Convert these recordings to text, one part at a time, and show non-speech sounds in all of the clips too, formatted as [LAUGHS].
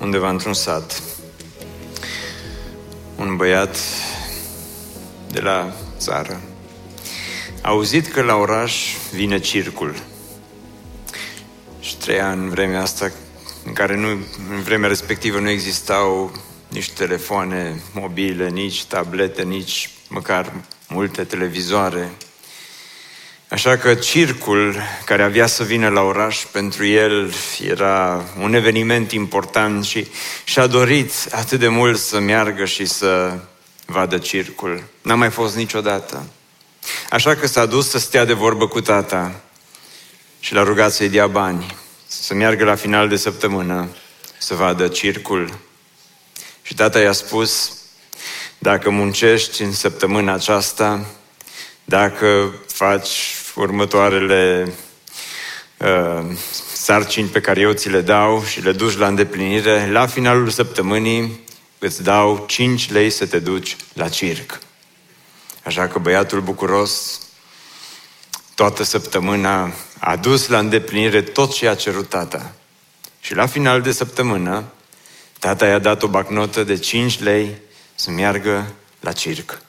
undeva într-un sat. Un băiat de la țară a auzit că la oraș vine circul. Și trăia în vremea asta în care nu, în vremea respectivă nu existau nici telefoane mobile, nici tablete, nici măcar multe televizoare. Așa că circul care avea să vină la oraș pentru el era un eveniment important și și-a dorit atât de mult să meargă și să vadă circul. N-a mai fost niciodată. Așa că s-a dus să stea de vorbă cu tata și l-a rugat să-i dea bani, să meargă la final de săptămână să vadă circul. Și tata i-a spus, dacă muncești în săptămâna aceasta, dacă faci următoarele uh, sarcini pe care eu ți le dau și le duci la îndeplinire, la finalul săptămânii îți dau 5 lei să te duci la circ. Așa că băiatul bucuros toată săptămâna a dus la îndeplinire tot ce a cerut tata. Și la final de săptămână, tata i-a dat o bacnotă de 5 lei să meargă la circ.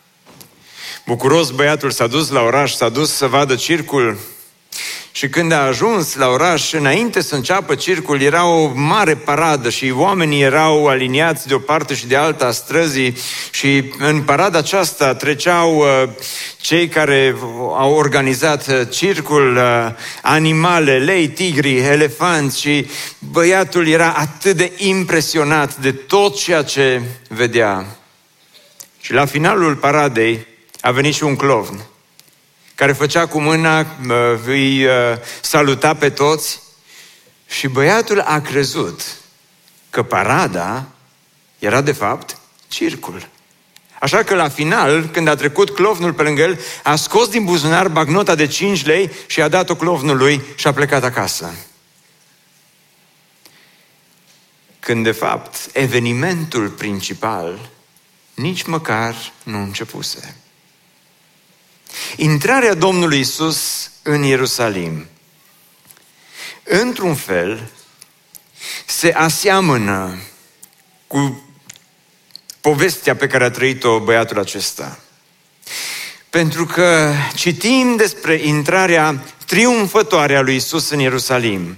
Bucuros băiatul s-a dus la oraș, s-a dus să vadă circul și când a ajuns la oraș, înainte să înceapă circul, era o mare paradă și oamenii erau aliniați de o parte și de alta a străzii și în parada aceasta treceau uh, cei care au organizat uh, circul, uh, animale, lei, tigri, elefanți și băiatul era atât de impresionat de tot ceea ce vedea. Și la finalul paradei, a venit și un clovn care făcea cu mâna, îi uh, saluta pe toți și băiatul a crezut că parada era de fapt circul. Așa că la final, când a trecut clovnul pe lângă el, a scos din buzunar bagnota de 5 lei și a dat-o clovnului și a plecat acasă. Când de fapt evenimentul principal nici măcar nu începuse. Intrarea Domnului Isus în Ierusalim, într-un fel, se aseamănă cu povestea pe care a trăit-o băiatul acesta. Pentru că citim despre intrarea triumfătoare a lui Isus în Ierusalim.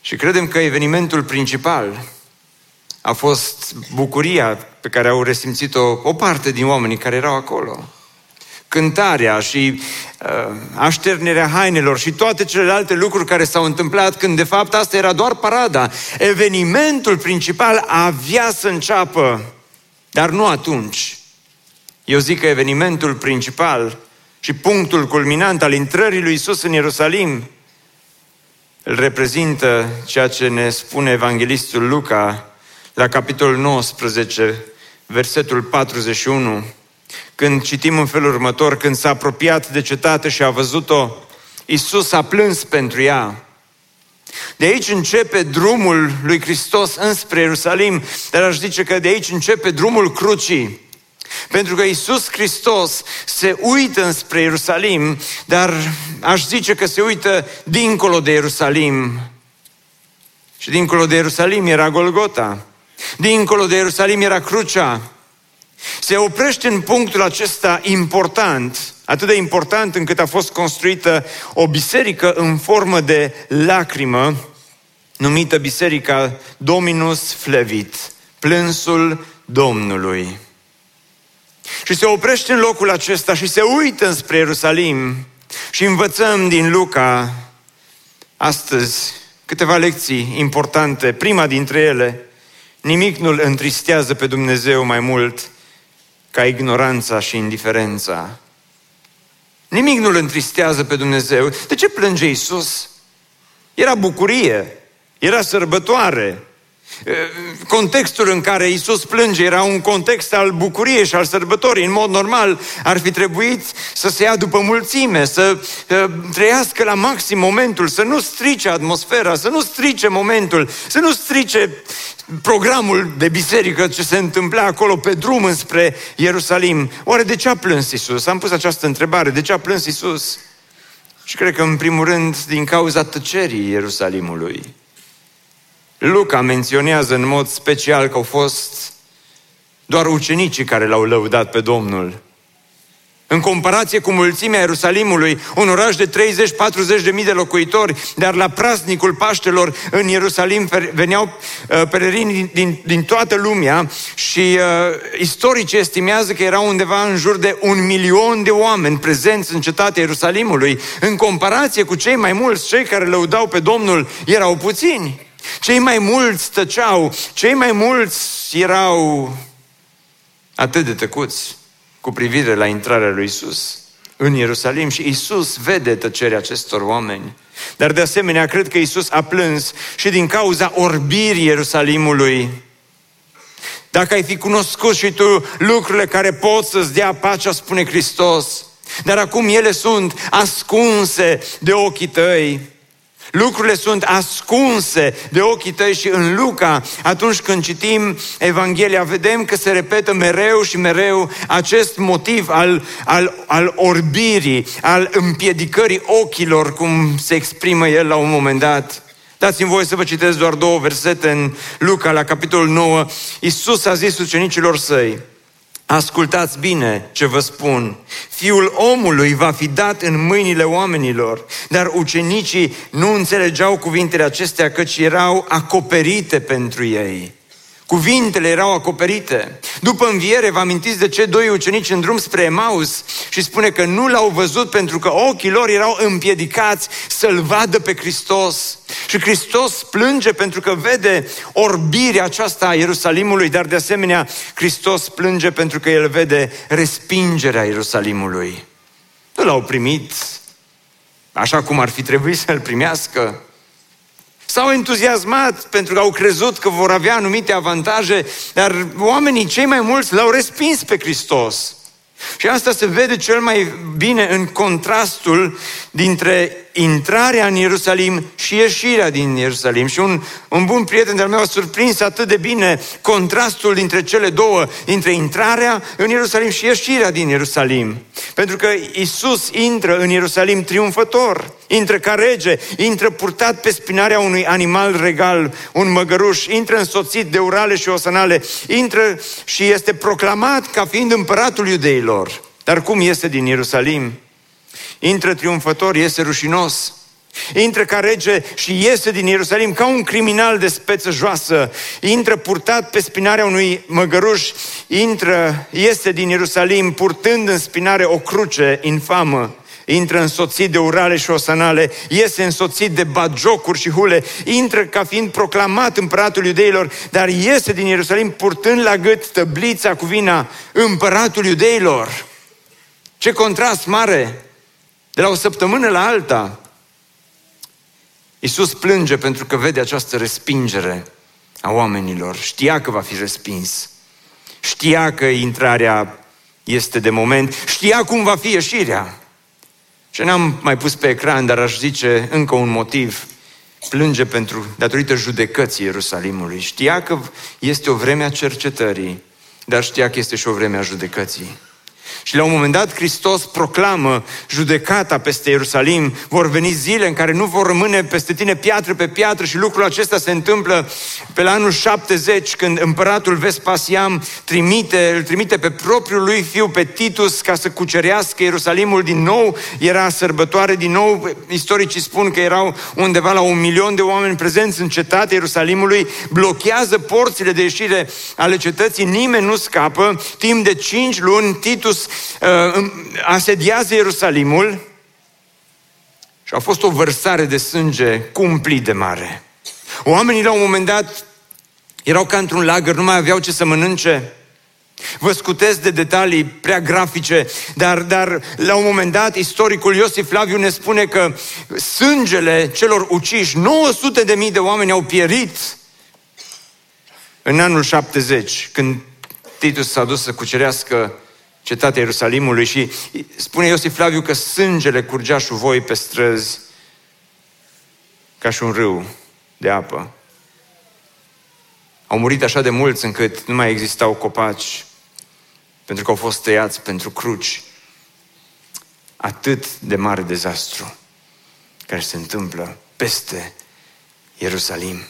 Și credem că evenimentul principal a fost bucuria pe care au resimțit-o o parte din oamenii care erau acolo cântarea și uh, așternerea hainelor și toate celelalte lucruri care s-au întâmplat când de fapt asta era doar parada. Evenimentul principal avea să înceapă, dar nu atunci. Eu zic că evenimentul principal și punctul culminant al intrării lui Isus în Ierusalim îl reprezintă ceea ce ne spune evanghelistul Luca la capitolul 19, versetul 41 când citim în felul următor, când s-a apropiat de cetate și a văzut-o, Isus a plâns pentru ea. De aici începe drumul lui Hristos înspre Ierusalim, dar aș zice că de aici începe drumul crucii. Pentru că Isus Hristos se uită înspre Ierusalim, dar aș zice că se uită dincolo de Ierusalim. Și dincolo de Ierusalim era Golgota. Dincolo de Ierusalim era crucea. Se oprește în punctul acesta important, atât de important încât a fost construită o biserică în formă de lacrimă, numită Biserica Dominus Flevit, plânsul Domnului. Și se oprește în locul acesta și se uită spre Ierusalim și învățăm din Luca astăzi câteva lecții importante. Prima dintre ele, nimic nu-L întristează pe Dumnezeu mai mult ca ignoranța și indiferența. Nimic nu-L întristează pe Dumnezeu. De ce plânge Isus? Era bucurie, era sărbătoare. Contextul în care Isus plânge era un context al bucuriei și al sărbătorii. În mod normal ar fi trebuit să se ia după mulțime, să trăiască la maxim momentul, să nu strice atmosfera, să nu strice momentul, să nu strice programul de biserică ce se întâmpla acolo pe drum înspre Ierusalim. Oare de ce a plâns Isus? Am pus această întrebare. De ce a plâns Isus? Și cred că în primul rând din cauza tăcerii Ierusalimului. Luca menționează în mod special că au fost doar ucenicii care l-au lăudat pe Domnul. În comparație cu mulțimea Ierusalimului, un oraș de 30-40 de mii de locuitori, dar la praznicul Paștelor în Ierusalim veneau uh, pelerini din, din, din toată lumea și uh, istoricii estimează că erau undeva în jur de un milion de oameni prezenți în cetatea Ierusalimului. În comparație cu cei mai mulți, cei care lăudau pe Domnul erau puțini. Cei mai mulți tăceau, cei mai mulți erau atât de tăcuți cu privire la intrarea lui Isus în Ierusalim și Isus vede tăcerea acestor oameni. Dar de asemenea, cred că Isus a plâns și din cauza orbirii Ierusalimului. Dacă ai fi cunoscut și tu lucrurile care pot să-ți dea pacea, spune Hristos, dar acum ele sunt ascunse de ochii tăi. Lucrurile sunt ascunse de ochii tăi și în Luca, atunci când citim Evanghelia, vedem că se repetă mereu și mereu acest motiv al, al, al orbirii, al împiedicării ochilor, cum se exprimă el la un moment dat. Dați-mi voie să vă citesc doar două versete în Luca, la capitolul 9. Iisus a zis ucenicilor săi, Ascultați bine ce vă spun. Fiul omului va fi dat în mâinile oamenilor, dar ucenicii nu înțelegeau cuvintele acestea căci erau acoperite pentru ei. Cuvintele erau acoperite. După înviere, vă amintiți de ce doi ucenici în drum spre Emaus și spune că nu l-au văzut pentru că ochii lor erau împiedicați să-L vadă pe Hristos. Și Hristos plânge pentru că vede orbirea aceasta a Ierusalimului, dar de asemenea Hristos plânge pentru că El vede respingerea Ierusalimului. Nu l-au primit așa cum ar fi trebuit să-L primească. S-au entuziasmat pentru că au crezut că vor avea anumite avantaje, dar oamenii cei mai mulți l-au respins pe Hristos. Și asta se vede cel mai bine în contrastul dintre intrarea în Ierusalim și ieșirea din Ierusalim. Și un, un bun prieten de-al meu a surprins atât de bine contrastul dintre cele două, dintre intrarea în Ierusalim și ieșirea din Ierusalim. Pentru că Isus intră în Ierusalim triumfător, intră ca rege, intră purtat pe spinarea unui animal regal, un măgăruș, intră însoțit de urale și osanale, intră și este proclamat ca fiind împăratul iudeilor. Dar cum este din Ierusalim? Intră triumfător, iese rușinos. Intră ca rege și iese din Ierusalim ca un criminal de speță joasă. Intră purtat pe spinarea unui măgăruș. Intră, iese din Ierusalim purtând în spinare o cruce infamă intră însoțit de urale și osanale, iese însoțit de bagiocuri și hule, intră ca fiind proclamat împăratul iudeilor, dar iese din Ierusalim purtând la gât tăblița cu vina împăratul iudeilor. Ce contrast mare! De la o săptămână la alta, Iisus plânge pentru că vede această respingere a oamenilor. Știa că va fi respins. Știa că intrarea este de moment. Știa cum va fi ieșirea. Și n-am mai pus pe ecran, dar aș zice încă un motiv. Plânge pentru, datorită judecății Ierusalimului. Știa că este o vreme a cercetării, dar știa că este și o vreme a judecății. Și la un moment dat Hristos proclamă judecata peste Ierusalim. Vor veni zile în care nu vor rămâne peste tine piatră pe piatră și lucrul acesta se întâmplă pe la anul 70 când împăratul Vespasiam trimite, îl trimite pe propriul lui fiu pe Titus ca să cucerească Ierusalimul din nou. Era sărbătoare din nou. Istoricii spun că erau undeva la un milion de oameni prezenți în cetatea Ierusalimului. Blochează porțile de ieșire ale cetății. Nimeni nu scapă. Timp de cinci luni Titus uh, asediază Ierusalimul și a fost o vărsare de sânge cumplit de mare. Oamenii la un moment dat erau ca într-un lagăr, nu mai aveau ce să mănânce. Vă scutesc de detalii prea grafice, dar, dar la un moment dat istoricul Iosif Flaviu ne spune că sângele celor uciși, 900 de mii de oameni au pierit în anul 70, când Titus s-a dus să cucerească cetatea Ierusalimului și spune Iosif Flaviu că sângele curgea voi pe străzi ca și un râu de apă. Au murit așa de mulți încât nu mai existau copaci pentru că au fost tăiați pentru cruci. Atât de mare dezastru care se întâmplă peste Ierusalim.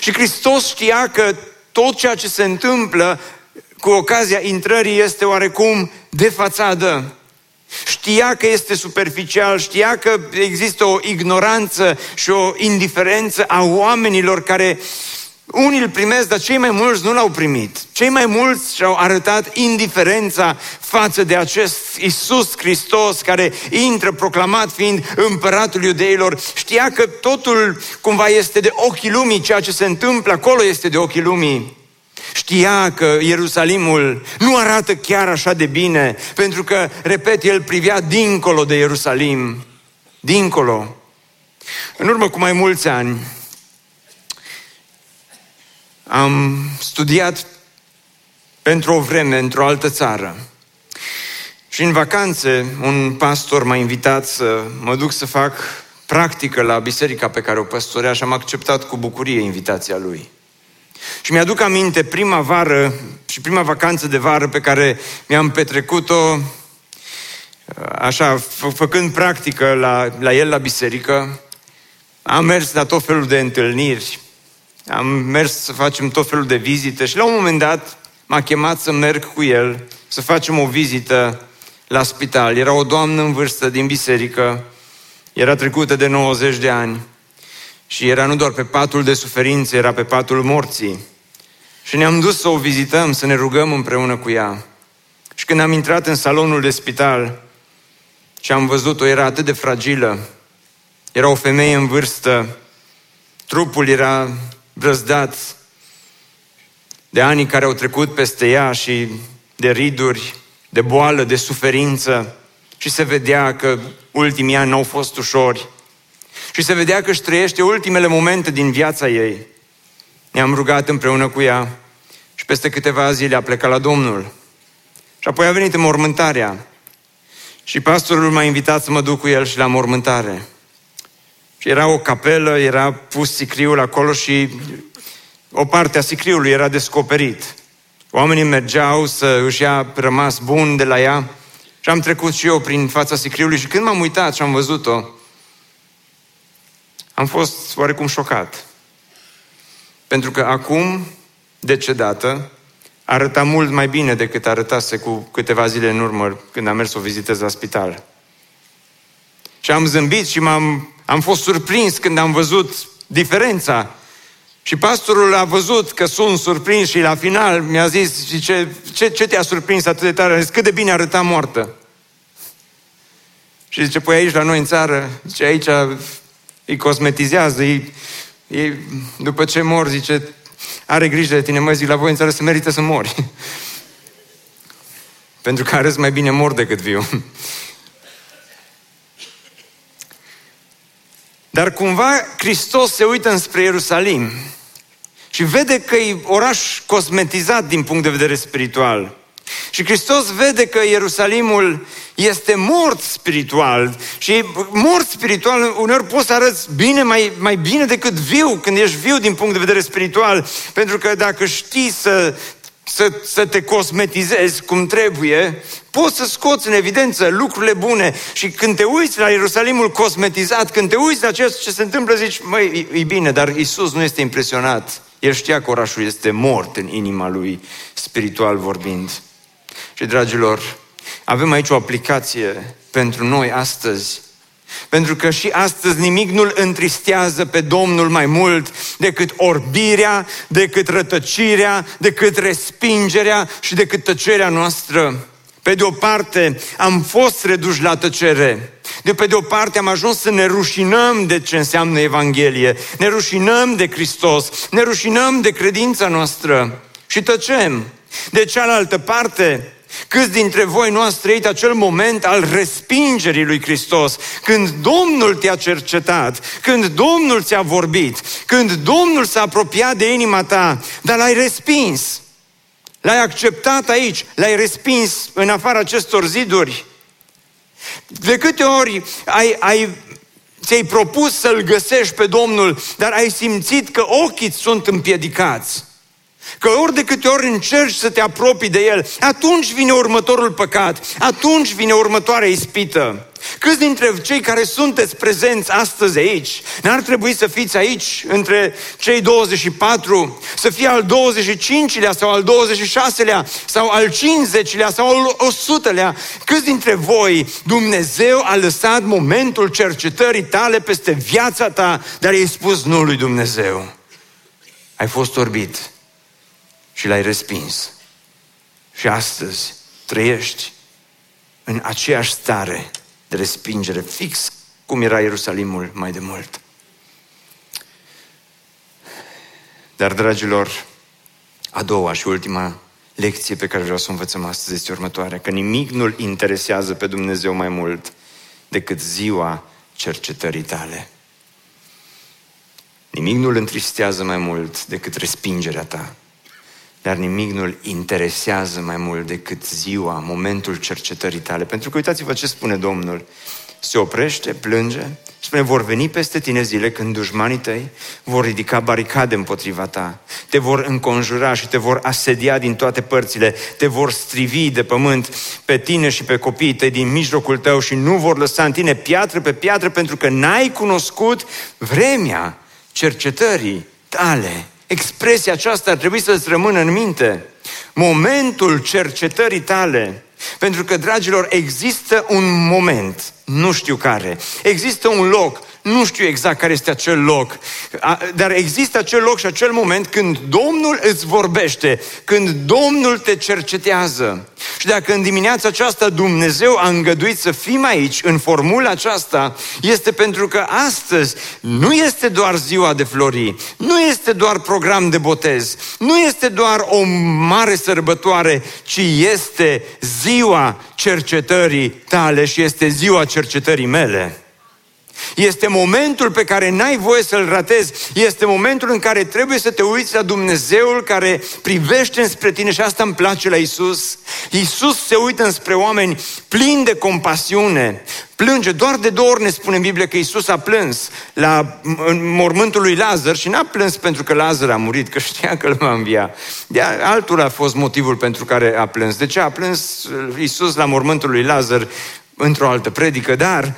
Și Hristos știa că tot ceea ce se întâmplă cu ocazia intrării este oarecum de fațadă. Știa că este superficial, știa că există o ignoranță și o indiferență a oamenilor care unii îl primesc, dar cei mai mulți nu l-au primit. Cei mai mulți și-au arătat indiferența față de acest Isus Hristos care intră proclamat fiind împăratul iudeilor. Știa că totul cumva este de ochii lumii, ceea ce se întâmplă acolo este de ochii lumii. Știa că Ierusalimul nu arată chiar așa de bine, pentru că, repet, el privea dincolo de Ierusalim. Dincolo. În urmă cu mai mulți ani, am studiat pentru o vreme într-o altă țară. Și în vacanțe, un pastor m-a invitat să mă duc să fac practică la biserica pe care o păstorea și am acceptat cu bucurie invitația lui. Și mi-aduc aminte prima vară și prima vacanță de vară pe care mi-am petrecut-o așa, fă, făcând practică la, la el la biserică. Am mers la tot felul de întâlniri, am mers să facem tot felul de vizite și la un moment dat m-a chemat să merg cu el, să facem o vizită la spital. Era o doamnă în vârstă din biserică, era trecută de 90 de ani și era nu doar pe patul de suferință, era pe patul morții. Și ne-am dus să o vizităm, să ne rugăm împreună cu ea. Și când am intrat în salonul de spital și am văzut-o, era atât de fragilă. Era o femeie în vârstă, trupul era brăzdat de ani care au trecut peste ea și de riduri, de boală, de suferință și se vedea că ultimii ani n-au fost ușori și se vedea că își trăiește ultimele momente din viața ei. Ne-am rugat împreună cu ea și peste câteva zile a plecat la Domnul. Și apoi a venit în mormântarea. Și pastorul m-a invitat să mă duc cu el și la mormântare. Și era o capelă, era pus sicriul acolo și o parte a sicriului era descoperit. Oamenii mergeau să își ia rămas bun de la ea și am trecut și eu prin fața sicriului și când m-am uitat și am văzut-o, am fost oarecum șocat. Pentru că acum, decedată, arăta mult mai bine decât arătase cu câteva zile în urmă când am mers să o vizitez la spital. Și am zâmbit și m-am, am fost surprins când am văzut diferența. Și pastorul a văzut că sunt surprins și la final mi-a zis, zice, ce, ce te-a surprins atât de tare? Zis, cât de bine arăta moartă. Și zice, păi aici la noi în țară, zice, aici îi cosmetizează, îi, îi, după ce mor, zice, are grijă de tine, mă zic, la voi în țară se merită să mori. [LAUGHS] Pentru că arăți mai bine mor decât viu. [LAUGHS] Dar cumva Hristos se uită înspre Ierusalim și vede că e oraș cosmetizat din punct de vedere spiritual. Și Hristos vede că Ierusalimul este mort spiritual și mort spiritual uneori poți să arăți bine, mai, mai bine decât viu, când ești viu din punct de vedere spiritual, pentru că dacă știi să să, să te cosmetizezi cum trebuie, poți să scoți în evidență lucrurile bune și când te uiți la Ierusalimul cosmetizat, când te uiți la ceea ce se întâmplă, zici, măi, e, e bine, dar Isus nu este impresionat. El știa că orașul este mort în inima lui, spiritual vorbind. Și, dragilor, avem aici o aplicație pentru noi astăzi. Pentru că și astăzi nimic nu-L întristează pe Domnul mai mult decât orbirea, decât rătăcirea, decât respingerea și decât tăcerea noastră. Pe de o parte, am fost reduși la tăcere. De pe de o parte, am ajuns să ne rușinăm de ce înseamnă Evanghelie. Ne rușinăm de Hristos. Ne rușinăm de credința noastră. Și tăcem. De cealaltă parte, Câți dintre voi nu ați trăit acel moment al respingerii lui Hristos, când Domnul te-a cercetat, când Domnul ți-a vorbit, când Domnul s-a apropiat de inima ta, dar l-ai respins. L-ai acceptat aici, l-ai respins în afara acestor ziduri. De câte ori ai, ai, ți-ai propus să-L găsești pe Domnul, dar ai simțit că ochii sunt împiedicați. Că ori de câte ori încerci să te apropii de El, atunci vine următorul păcat, atunci vine următoarea ispită. Câți dintre cei care sunteți prezenți astăzi aici, n-ar trebui să fiți aici între cei 24, să fie al 25-lea sau al 26-lea sau al 50-lea sau al 100-lea? Câți dintre voi Dumnezeu a lăsat momentul cercetării tale peste viața ta, dar i-ai spus nu lui Dumnezeu? Ai fost orbit și l-ai respins. Și astăzi trăiești în aceeași stare de respingere, fix cum era Ierusalimul mai de mult. Dar, dragilor, a doua și ultima lecție pe care vreau să o învățăm astăzi este următoarea, că nimic nu-L interesează pe Dumnezeu mai mult decât ziua cercetării tale. Nimic nu-L întristează mai mult decât respingerea ta dar nimic nu-l interesează mai mult decât ziua, momentul cercetării tale. Pentru că uitați-vă ce spune Domnul. Se oprește, plânge, spune, vor veni peste tine zile când dușmanii tăi vor ridica baricade împotriva ta, te vor înconjura și te vor asedia din toate părțile, te vor strivi de pământ pe tine și pe copiii tăi din mijlocul tău și nu vor lăsa în tine piatră pe piatră pentru că n-ai cunoscut vremea cercetării tale. Expresia aceasta ar trebui să-ți rămână în minte. Momentul cercetării tale. Pentru că, dragilor, există un moment, nu știu care, există un loc, nu știu exact care este acel loc, dar există acel loc și acel moment când Domnul îți vorbește, când Domnul te cercetează. Și dacă în dimineața aceasta Dumnezeu a îngăduit să fim aici, în formula aceasta, este pentru că astăzi nu este doar ziua de flori, nu este doar program de botez, nu este doar o mare sărbătoare, ci este ziua cercetării tale și este ziua cercetării mele. Este momentul pe care n-ai voie să-l ratezi. Este momentul în care trebuie să te uiți la Dumnezeul care privește înspre tine și asta îmi place la Isus. Isus se uită înspre oameni plini de compasiune, plânge. Doar de două ori ne spune în Biblie că Isus a plâns la mormântul lui Lazar și n-a plâns pentru că Lazar a murit, că știa că îl va învia. De altul a fost motivul pentru care a plâns. De ce a plâns Isus la mormântul lui Lazar? Într-o altă predică, dar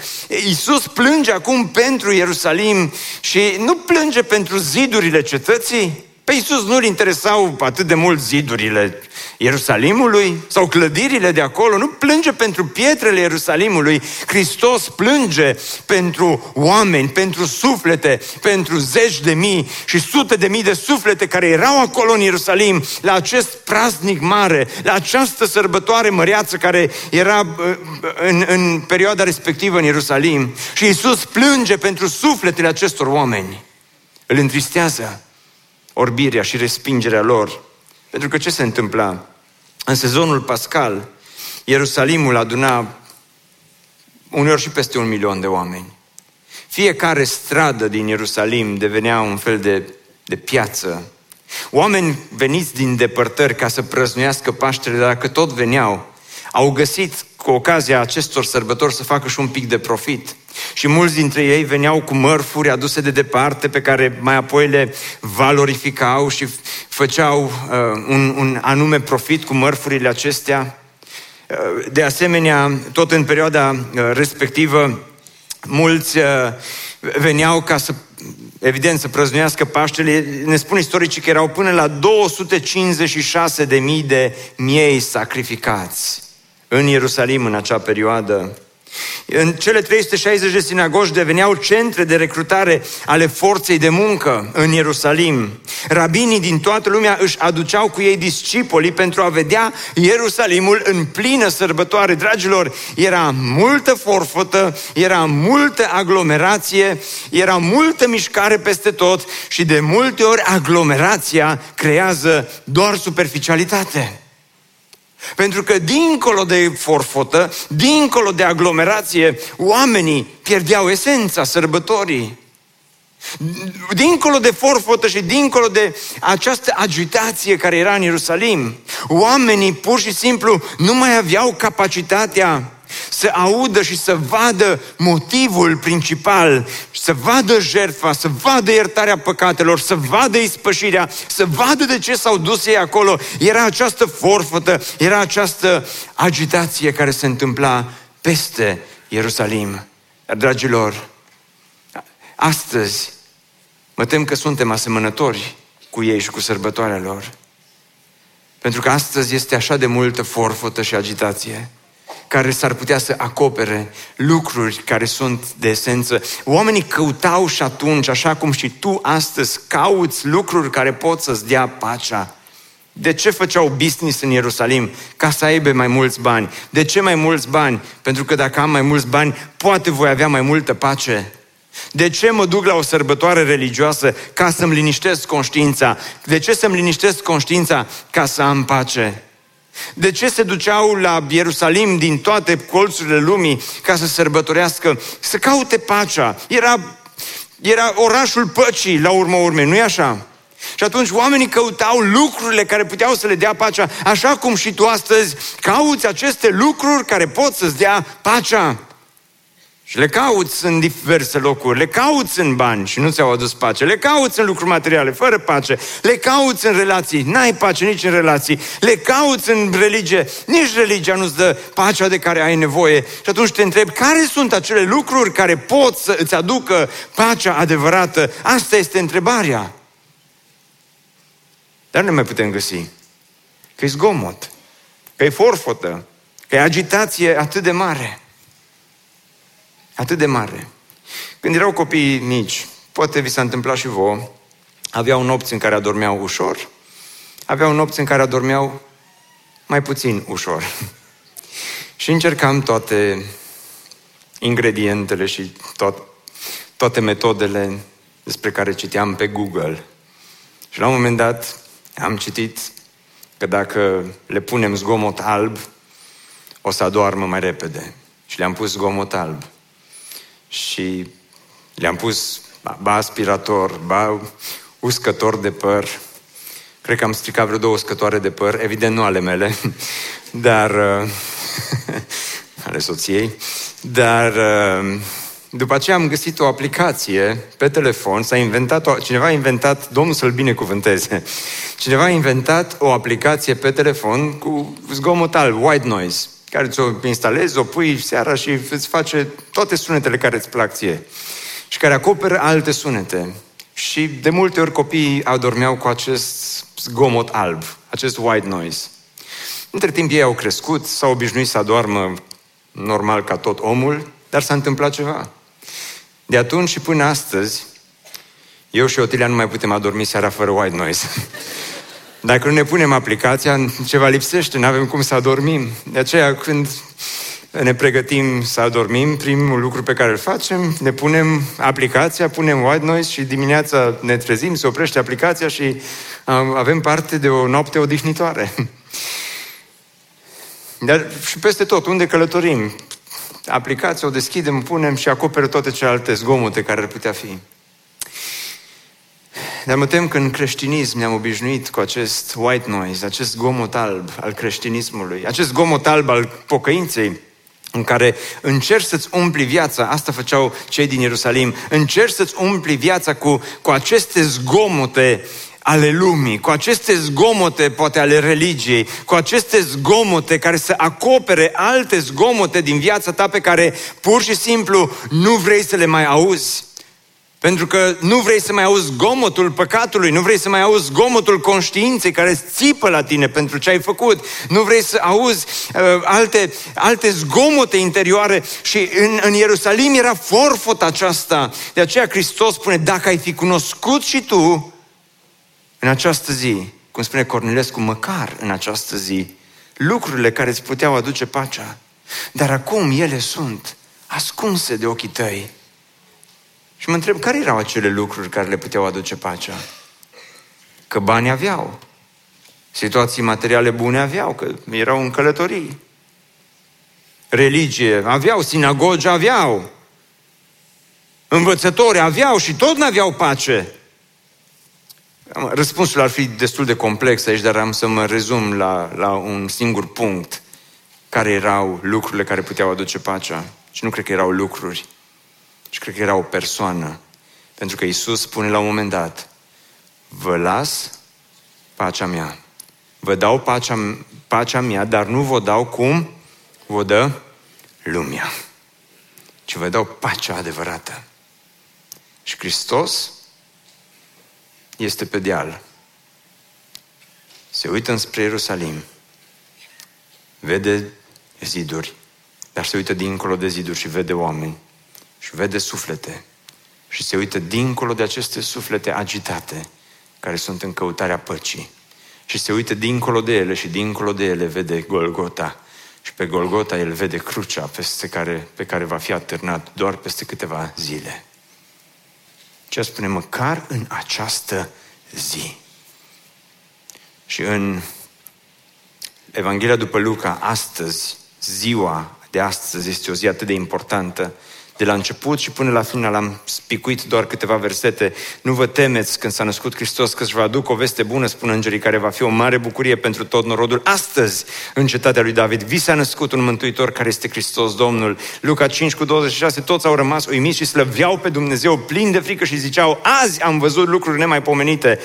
Isus plânge acum pentru Ierusalim și nu plânge pentru zidurile cetății, pe Iisus nu-l interesau atât de mult zidurile Ierusalimului sau clădirile de acolo, nu plânge pentru pietrele Ierusalimului. Hristos plânge pentru oameni, pentru suflete, pentru zeci de mii și sute de mii de suflete care erau acolo în Ierusalim la acest praznic mare, la această sărbătoare măreață care era uh, în, în perioada respectivă în Ierusalim. Și Iisus plânge pentru sufletele acestor oameni. Îl întristează orbirea și respingerea lor. Pentru că ce se întâmpla? În sezonul pascal, Ierusalimul aduna uneori și peste un milion de oameni. Fiecare stradă din Ierusalim devenea un fel de, de piață. Oameni veniți din depărtări ca să prăznuiască Paștele, dar dacă tot veneau, au găsit cu ocazia acestor sărbători să facă și un pic de profit. Și mulți dintre ei veneau cu mărfuri aduse de departe pe care mai apoi le valorificau și făceau uh, un, un anume profit cu mărfurile acestea. Uh, de asemenea, tot în perioada uh, respectivă, mulți uh, veneau ca să evident, să prăznuiască Paștele, ne spun istoricii că erau până la 256 de mii de miei sacrificați în Ierusalim în acea perioadă. În cele 360 de sinagogi deveneau centre de recrutare ale forței de muncă în Ierusalim. Rabinii din toată lumea își aduceau cu ei discipolii pentru a vedea Ierusalimul în plină sărbătoare. Dragilor, era multă forfătă, era multă aglomerație, era multă mișcare peste tot și de multe ori aglomerația creează doar superficialitate. Pentru că dincolo de forfotă, dincolo de aglomerație, oamenii pierdeau esența sărbătorii. Dincolo de forfotă și dincolo de această agitație care era în Ierusalim, oamenii pur și simplu nu mai aveau capacitatea să audă și să vadă motivul principal, să vadă jertfa, să vadă iertarea păcatelor, să vadă ispășirea, să vadă de ce s-au dus ei acolo. Era această forfătă, era această agitație care se întâmpla peste Ierusalim. Dar, dragilor, astăzi mă tem că suntem asemănători cu ei și cu sărbătoarea lor. Pentru că astăzi este așa de multă forfotă și agitație care s-ar putea să acopere lucruri care sunt de esență. Oamenii căutau și atunci, așa cum și tu astăzi cauți lucruri care pot să-ți dea pacea. De ce făceau business în Ierusalim? Ca să aibă mai mulți bani. De ce mai mulți bani? Pentru că dacă am mai mulți bani, poate voi avea mai multă pace. De ce mă duc la o sărbătoare religioasă? Ca să-mi liniștesc conștiința. De ce să-mi liniștesc conștiința? Ca să am pace. De ce se duceau la Ierusalim din toate colțurile lumii ca să sărbătorească, să caute pacea? Era, era orașul păcii, la urmă urme, nu-i așa? Și atunci oamenii căutau lucrurile care puteau să le dea pacea, așa cum și tu astăzi cauți aceste lucruri care pot să-ți dea pacea. Și le cauți în diverse locuri, le cauți în bani și nu ți-au adus pace, le cauți în lucruri materiale, fără pace, le cauți în relații, n-ai pace nici în relații, le cauți în religie, nici religia nu-ți dă pacea de care ai nevoie. Și atunci te întreb, care sunt acele lucruri care pot să îți aducă pacea adevărată? Asta este întrebarea. Dar nu mai putem găsi. Că e zgomot, că e forfotă, că e agitație atât de mare. Atât de mare. Când erau copii mici, poate vi s-a întâmplat și vouă, aveau nopți în care adormeau ușor, aveau nopți în care adormeau mai puțin ușor. [LAUGHS] și încercam toate ingredientele și tot, toate metodele despre care citeam pe Google. Și la un moment dat am citit că dacă le punem zgomot alb, o să adoarmă mai repede. Și le-am pus zgomot alb și le-am pus ba aspirator, ba uscător de păr. Cred că am stricat vreo două uscătoare de păr, evident nu ale mele, [LAUGHS] dar uh, [LAUGHS] ale soției, dar uh, după aceea am găsit o aplicație pe telefon, s-a inventat, o, cineva a inventat, Domnul să-l binecuvânteze, [LAUGHS] cineva a inventat o aplicație pe telefon cu zgomot al white noise care ți-o instalezi, o pui seara și îți face toate sunetele care îți plac ție și care acoperă alte sunete. Și de multe ori copiii adormeau cu acest zgomot alb, acest white noise. Între timp ei au crescut, s-au obișnuit să adormă normal ca tot omul, dar s-a întâmplat ceva. De atunci și până astăzi, eu și Otilia nu mai putem adormi seara fără white noise. [LAUGHS] Dacă nu ne punem aplicația, ceva lipsește, nu avem cum să adormim. De aceea, când ne pregătim să adormim, primul lucru pe care îl facem, ne punem aplicația, punem white noise și dimineața ne trezim, se oprește aplicația și avem parte de o noapte odihnitoare. [LAUGHS] Dar și peste tot, unde călătorim, aplicația o deschidem, punem și acoperă toate celelalte zgomote care ar putea fi. Dar mă tem că în creștinism ne-am obișnuit cu acest white noise, acest gomot alb al creștinismului, acest gomot alb al pocăinței, în care încerci să-ți umpli viața, asta făceau cei din Ierusalim, încerci să-ți umpli viața cu, cu aceste zgomote ale lumii, cu aceste zgomote, poate ale religiei, cu aceste zgomote care să acopere alte zgomote din viața ta pe care pur și simplu nu vrei să le mai auzi. Pentru că nu vrei să mai auzi gomotul păcatului, nu vrei să mai auzi gomotul conștiinței care țipă la tine pentru ce ai făcut, nu vrei să auzi uh, alte, alte zgomote interioare și în, în Ierusalim era forfot aceasta. De aceea Hristos spune, dacă ai fi cunoscut și tu în această zi, cum spune Cornilescu, măcar în această zi, lucrurile care îți puteau aduce pacea, dar acum ele sunt ascunse de ochii tăi. Și mă întreb, care erau acele lucruri care le puteau aduce pacea? Că bani aveau, Situații materiale bune aveau, că erau în călătorii. Religie aveau, sinagogi aveau. Învățători aveau și tot n-aveau pace. Răspunsul ar fi destul de complex aici, dar am să mă rezum la, la un singur punct. Care erau lucrurile care puteau aduce pacea? Și nu cred că erau lucruri, și cred că era o persoană. Pentru că Isus spune la un moment dat, vă las pacea mea. Vă dau pacea, pacea mea, dar nu vă dau cum vă dă lumea. Ci vă dau pacea adevărată. Și Hristos este pe deal. Se uită înspre Ierusalim. Vede ziduri, dar se uită dincolo de ziduri și vede oameni. Și vede suflete. Și se uită dincolo de aceste suflete agitate, care sunt în căutarea păcii. Și se uită dincolo de ele și dincolo de ele vede Golgota. Și pe Golgota el vede crucea peste care, pe care va fi atârnat doar peste câteva zile. Ce spune, măcar în această zi. Și în Evanghelia după Luca, astăzi, ziua de astăzi este o zi atât de importantă, de la început și până la final am spicuit doar câteva versete. Nu vă temeți când s-a născut Hristos că își va aduc o veste bună, spun îngerii, care va fi o mare bucurie pentru tot norodul. Astăzi, în cetatea lui David, vi s-a născut un mântuitor care este Hristos Domnul. Luca 5 cu 26, toți au rămas uimiți și slăveau pe Dumnezeu plin de frică și ziceau, azi am văzut lucruri nemaipomenite.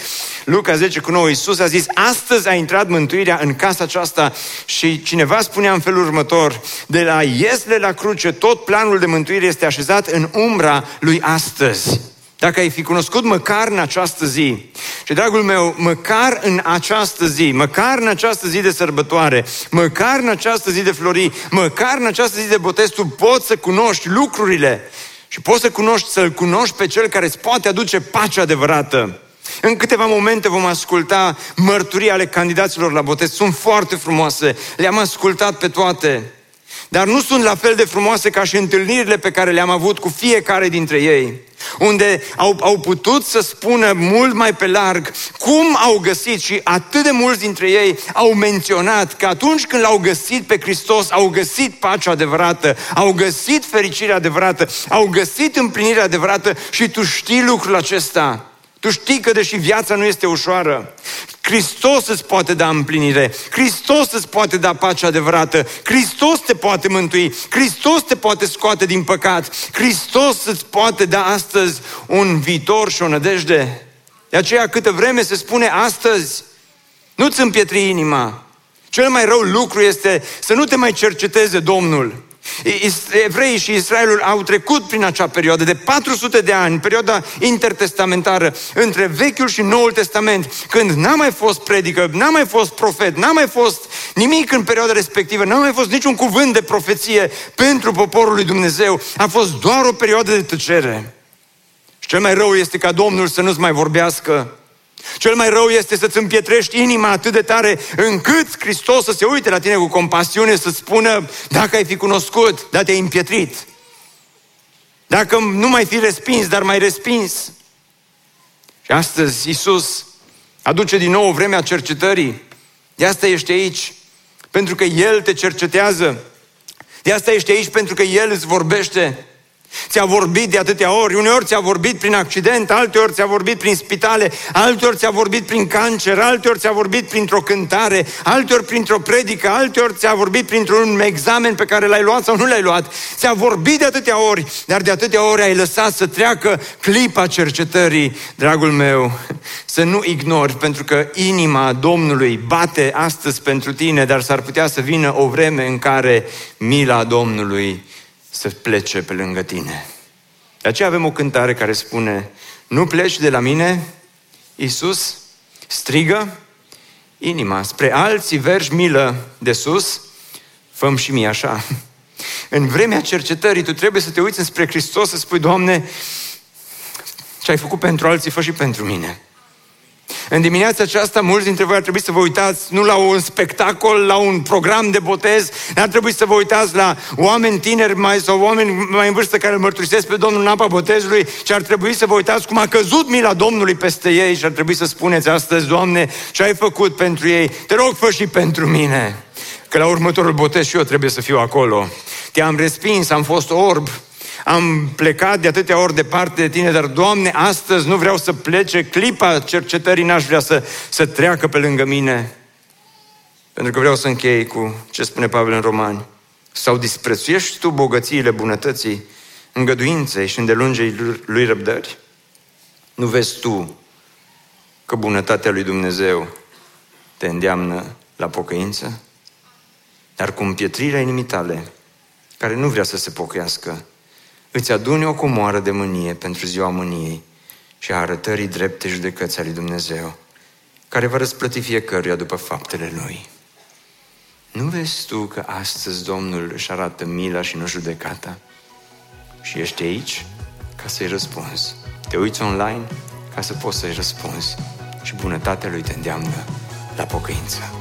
Luca 10 cu 9, Iisus a zis, astăzi a intrat mântuirea în casa aceasta și cineva spunea în felul următor, de la Iesle la cruce, tot planul de mântuire este este așezat în umbra lui astăzi. Dacă ai fi cunoscut măcar în această zi, și dragul meu, măcar în această zi, măcar în această zi de sărbătoare, măcar în această zi de flori, măcar în această zi de botez, tu poți să cunoști lucrurile și poți să cunoști, să-L cunoști pe Cel care îți poate aduce pacea adevărată. În câteva momente vom asculta mărturii ale candidaților la botez. Sunt foarte frumoase, le-am ascultat pe toate. Dar nu sunt la fel de frumoase ca și întâlnirile pe care le-am avut cu fiecare dintre ei, unde au, au putut să spună mult mai pe larg cum au găsit și atât de mulți dintre ei au menționat că atunci când l-au găsit pe Hristos, au găsit pacea adevărată, au găsit fericirea adevărată, au găsit împlinirea adevărată și tu știi lucrul acesta. Tu știi că deși viața nu este ușoară, Hristos îți poate da împlinire, Hristos îți poate da pace adevărată, Hristos te poate mântui, Hristos te poate scoate din păcat, Hristos îți poate da astăzi un viitor și o nădejde. De aceea câtă vreme se spune astăzi, nu-ți împietri inima. Cel mai rău lucru este să nu te mai cerceteze Domnul. Evreii și Israelul au trecut prin acea perioadă de 400 de ani, perioada intertestamentară, între Vechiul și Noul Testament, când n-a mai fost predică, n-a mai fost profet, n-a mai fost nimic în perioada respectivă, n-a mai fost niciun cuvânt de profeție pentru poporul lui Dumnezeu. A fost doar o perioadă de tăcere. Și cel mai rău este ca Domnul să nu-ți mai vorbească cel mai rău este să-ți împietrești inima atât de tare încât Hristos să se uite la tine cu compasiune, să spună, dacă ai fi cunoscut, dar te-ai împietrit. Dacă nu mai fi respins, dar mai respins. Și astăzi Iisus aduce din nou vremea cercetării. De asta ești aici. Pentru că El te cercetează. De asta ești aici pentru că El îți vorbește. Ți-a vorbit de atâtea ori, uneori ți-a vorbit prin accident, alteori ți-a vorbit prin spitale, alteori ți-a vorbit prin cancer, alteori ți-a vorbit printr-o cântare, alteori printr-o predică, alteori ți-a vorbit printr-un examen pe care l-ai luat sau nu l-ai luat. Ți-a vorbit de atâtea ori, dar de atâtea ori ai lăsat să treacă clipa cercetării, dragul meu, să nu ignori, pentru că inima Domnului bate astăzi pentru tine, dar s-ar putea să vină o vreme în care mila Domnului să plece pe lângă tine. De aceea avem o cântare care spune, nu pleci de la mine, Iisus, strigă inima, spre alții vergi milă de sus, făm și mie așa. În vremea cercetării tu trebuie să te uiți spre Hristos să spui, Doamne, ce ai făcut pentru alții, fă și pentru mine. În dimineața aceasta, mulți dintre voi ar trebui să vă uitați nu la un spectacol, la un program de botez, ar trebui să vă uitați la oameni tineri mai, sau oameni mai în vârstă care îl mărturisesc pe Domnul în apa botezului, și ar trebui să vă uitați cum a căzut mila Domnului peste ei și ar trebui să spuneți astăzi, Doamne, ce ai făcut pentru ei, te rog, fă și pentru mine. Că la următorul botez și eu trebuie să fiu acolo. Te-am respins, am fost orb, am plecat de atâtea ori departe de tine, dar, Doamne, astăzi nu vreau să plece, clipa cercetării n-aș vrea să, să treacă pe lângă mine. Pentru că vreau să închei cu ce spune Pavel în Romani. Sau disprețuiești tu bogățiile bunătății, îngăduinței și îndelungei lui răbdări? Nu vezi tu că bunătatea lui Dumnezeu te îndeamnă la pocăință? Dar cu împietrirea inimii tale, care nu vrea să se pocăiască, îți adune o comoară de mânie pentru ziua mâniei și a arătării drepte judecăți lui Dumnezeu, care va răsplăti fiecăruia după faptele lui. Nu vezi tu că astăzi Domnul își arată mila și nu judecata? Și ești aici ca să-i răspunzi. Te uiți online ca să poți să-i răspunzi. Și bunătatea lui te îndeamnă la pocăință.